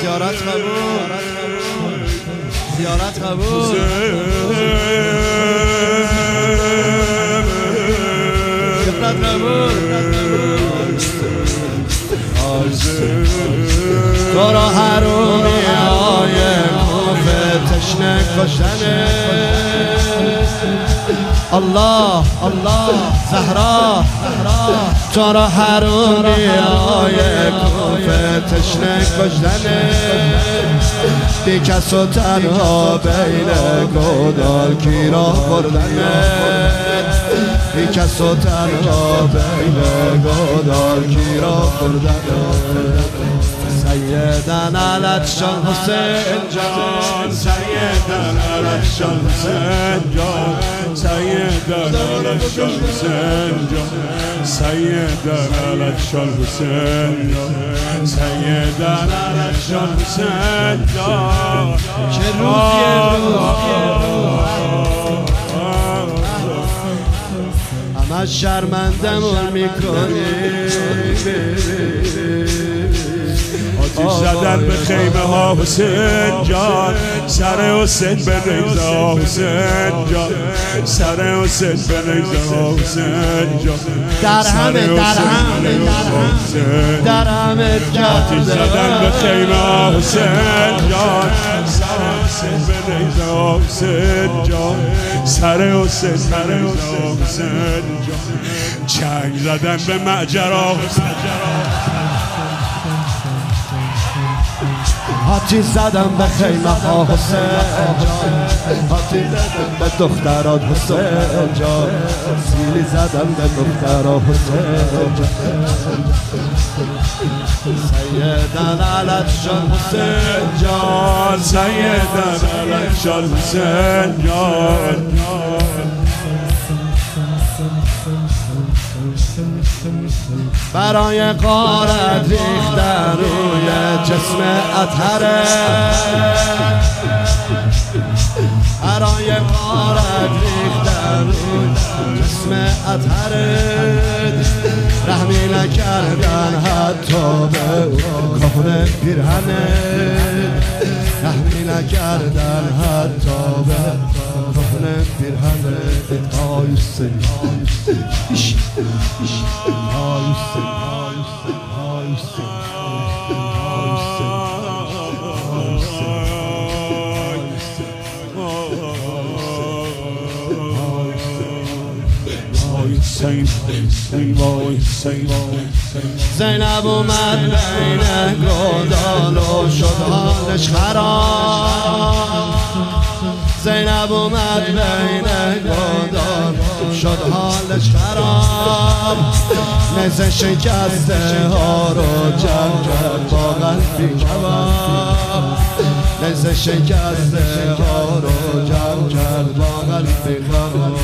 زیارت قبول. زیارت قبول. زیارت قبول. تو را حرومی های کوفه تشنه کشنه. الله الله زهرا تو را حرومی های کوفه تشنه کشنه بی کس و تنها بین گودال کی را بردنه. بی کس و تنها بین گودال کی را بردنه. سیدن علتشان حسین جان. سیدن علشان حسین جان. جان سیدن علشان حسین جان سیدن علشان حسین جان چه روزیه همه شرمندمون می‌کنی آتیش زدن به خیمه ها حسین جان. سر حسین به نیزه حسین جان. سر حسین به نیزه حسین جان. در همه در همه در همه در همه آتیش زدن به خیمه ها حسین جان. سر حسین به نیزه حسین جان. سر حسین سر حسین حسین جان. چنگ زدن به معجرا حسین هاتی زدم به خیمه ها حسین. جان هاتی زدم به دخترات حسین. جان سیلی زدم به دخترات حسین. جان سیدن علت شان حسین جان. جان سیدن علشان حسین جان. برای قارت روی جسم اطهره برای قارت ریختن جسم اطهره رحمی نکردن حتی به کهن پیرهنه. رحمی نکردن حتی به کهن پیرهنه. های سری های سری زینب اومد بین گودال و شد حالش خراب. زینب اومد بین گودال شد حالش خراب. نزه شکسته ها رو جمع کرد با قلبی کباب. نزه شکسته ها رو جمع کرد با قلبی کباب.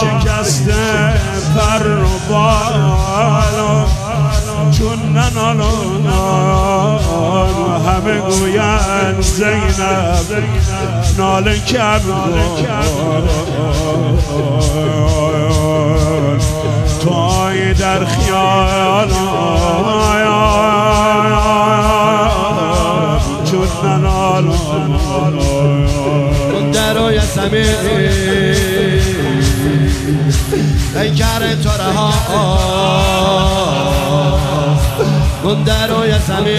شکسته پر و بالا. چون ننالو همه گوین زینب ناله کم توی در خیال چون ننال درای سمی پیکر تو رها اون درای سمی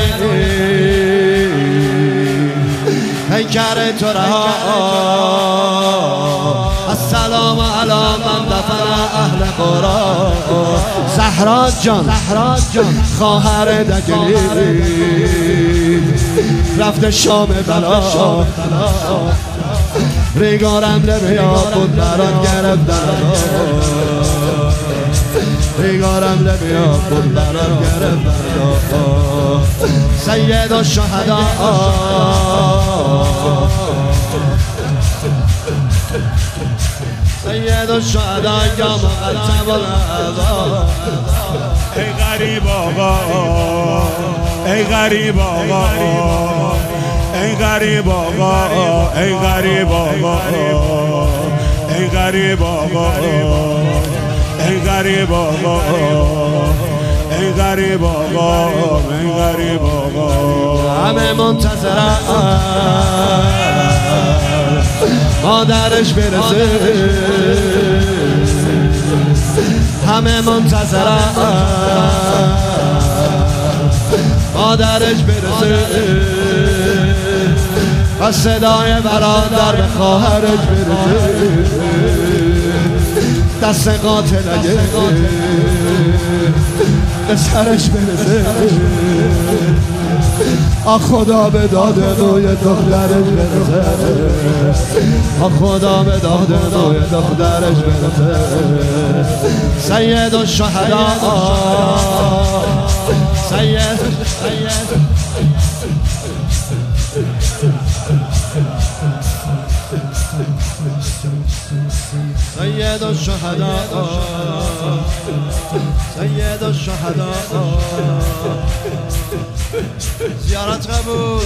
پیکر تو رها از علی من دفن اهل قرا زهرا جان. زهرا جان. خواهر دگلی. رفته شام بلا. ریگارم لبیا بود بران گرفتن ریگارم لبیا بود بران گرفتن سید و شهدا. سید و شهدا یا مقتب العذاب ای غریب آقا ای غریب آقا. ای غریب آقا ای غریب آقا ای غریب آقا ای غریب آقا ای غریب آقا ای غریب آقا. همه منتظرن مادرش برسه. همه منتظرن مادرش برسه. و صدای برادر به خواهرش برسه. دست قاتل اگه به سرش برسه. آ خدا به داد روی دخترش برسه. آ خدا به داد روی دخترش برسه. سید و شهدا سید سید الشهداء. سید الشهداء. زیارت قبول.